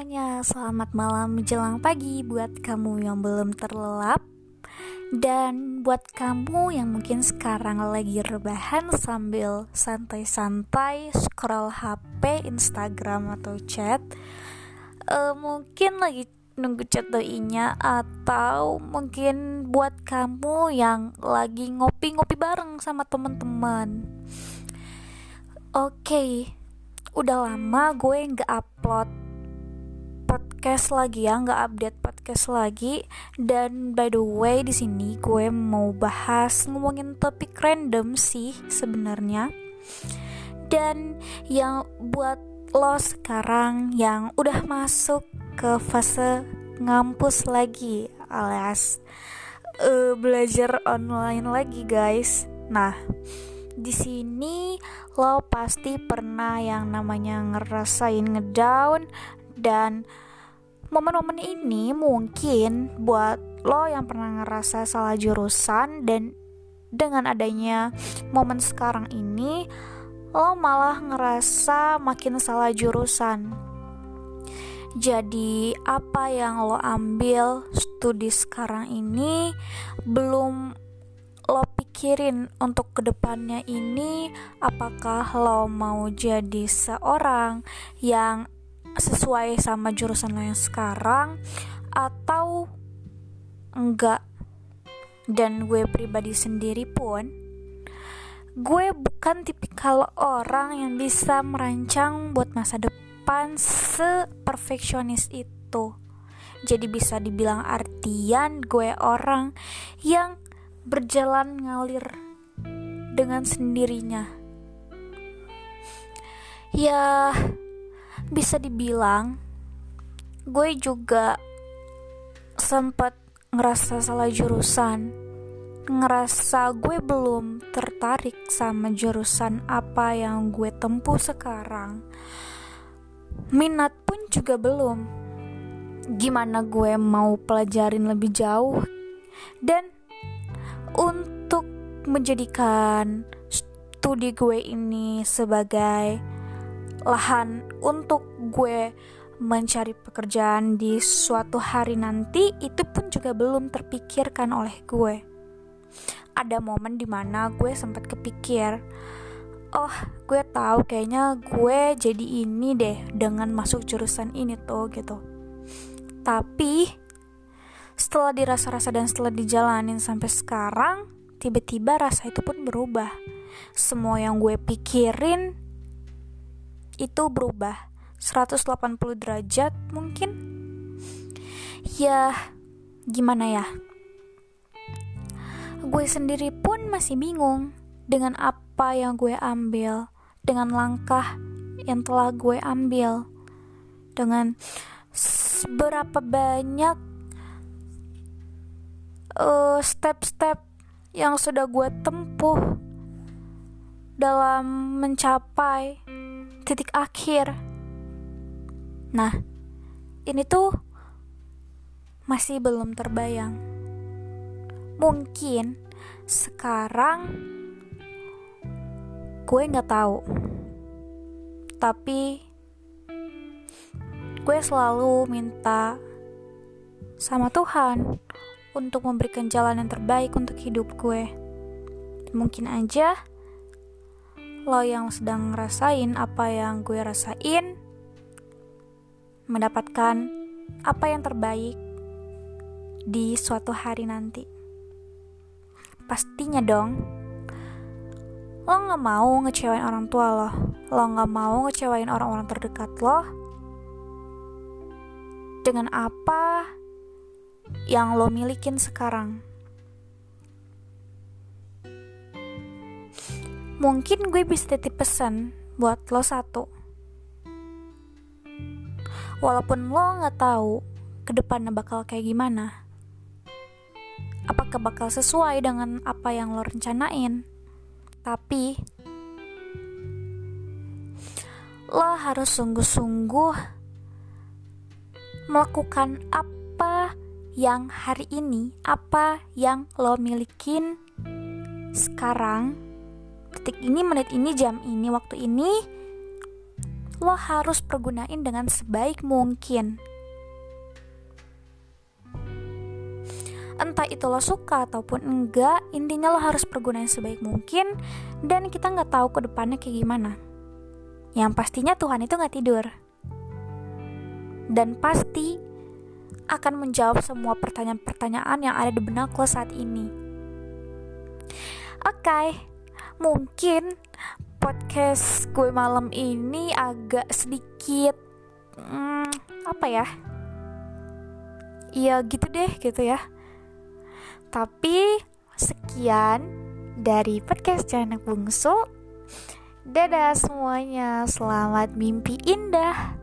semuanya, selamat malam menjelang pagi buat kamu yang belum terlelap. Dan buat kamu yang mungkin sekarang lagi rebahan sambil santai-santai scroll HP, Instagram atau chat uh, Mungkin lagi nunggu chat doinya Atau mungkin buat kamu yang lagi ngopi-ngopi bareng sama teman-teman. Oke, okay, udah lama gue nggak upload podcast lagi ya, nggak update podcast lagi. Dan by the way di sini gue mau bahas ngomongin topik random sih sebenarnya. Dan yang buat lo sekarang yang udah masuk ke fase ngampus lagi alias uh, belajar online lagi guys. Nah, di sini lo pasti pernah yang namanya ngerasain ngedown dan momen-momen ini mungkin buat lo yang pernah ngerasa salah jurusan dan dengan adanya momen sekarang ini lo malah ngerasa makin salah jurusan. Jadi apa yang lo ambil studi sekarang ini belum lo pikirin untuk ke depannya ini? Apakah lo mau jadi seorang yang sesuai sama jurusan lo yang sekarang atau enggak. Dan gue pribadi sendiri pun gue bukan tipikal orang yang bisa merancang buat masa depan seperfeksionis itu. Jadi bisa dibilang artian gue orang yang berjalan ngalir dengan sendirinya. Ya bisa dibilang gue juga sempat ngerasa salah jurusan. Ngerasa gue belum tertarik sama jurusan apa yang gue tempuh sekarang. Minat pun juga belum. Gimana gue mau pelajarin lebih jauh? Dan untuk menjadikan studi gue ini sebagai lahan untuk gue mencari pekerjaan di suatu hari nanti itu pun juga belum terpikirkan oleh gue. Ada momen di mana gue sempat kepikir, oh gue tahu kayaknya gue jadi ini deh dengan masuk jurusan ini tuh gitu. Tapi setelah dirasa-rasa dan setelah dijalanin sampai sekarang, tiba-tiba rasa itu pun berubah. Semua yang gue pikirin itu berubah. 180 derajat mungkin? Ya gimana ya? Gue sendiri pun masih bingung dengan apa yang gue ambil dengan langkah yang telah gue ambil dengan seberapa banyak uh, step-step yang sudah gue tempuh dalam mencapai titik akhir. Nah, ini tuh masih belum terbayang. Mungkin sekarang gue nggak tahu, tapi gue selalu minta sama Tuhan untuk memberikan jalan yang terbaik untuk hidup gue. Mungkin aja lo yang sedang ngerasain apa yang gue rasain mendapatkan apa yang terbaik di suatu hari nanti. Pastinya dong, lo gak mau ngecewain orang tua lo, lo gak mau ngecewain orang-orang terdekat lo dengan apa yang lo milikin sekarang. Mungkin gue bisa titip pesan buat lo satu. Walaupun lo nggak tahu ke depannya bakal kayak gimana. Apakah bakal sesuai dengan apa yang lo rencanain? Tapi lo harus sungguh-sungguh melakukan apa yang hari ini, apa yang lo milikin sekarang detik ini, menit ini, jam ini, waktu ini lo harus pergunain dengan sebaik mungkin. Entah itu lo suka ataupun enggak, intinya lo harus pergunain sebaik mungkin dan kita nggak tahu ke depannya kayak gimana. Yang pastinya Tuhan itu nggak tidur. Dan pasti akan menjawab semua pertanyaan-pertanyaan yang ada di benak lo saat ini. Oke, okay, mungkin podcast gue malam ini agak sedikit hmm, apa ya? Iya gitu deh gitu ya. Tapi sekian dari podcast Janak Bungsu. Dadah semuanya, selamat mimpi indah.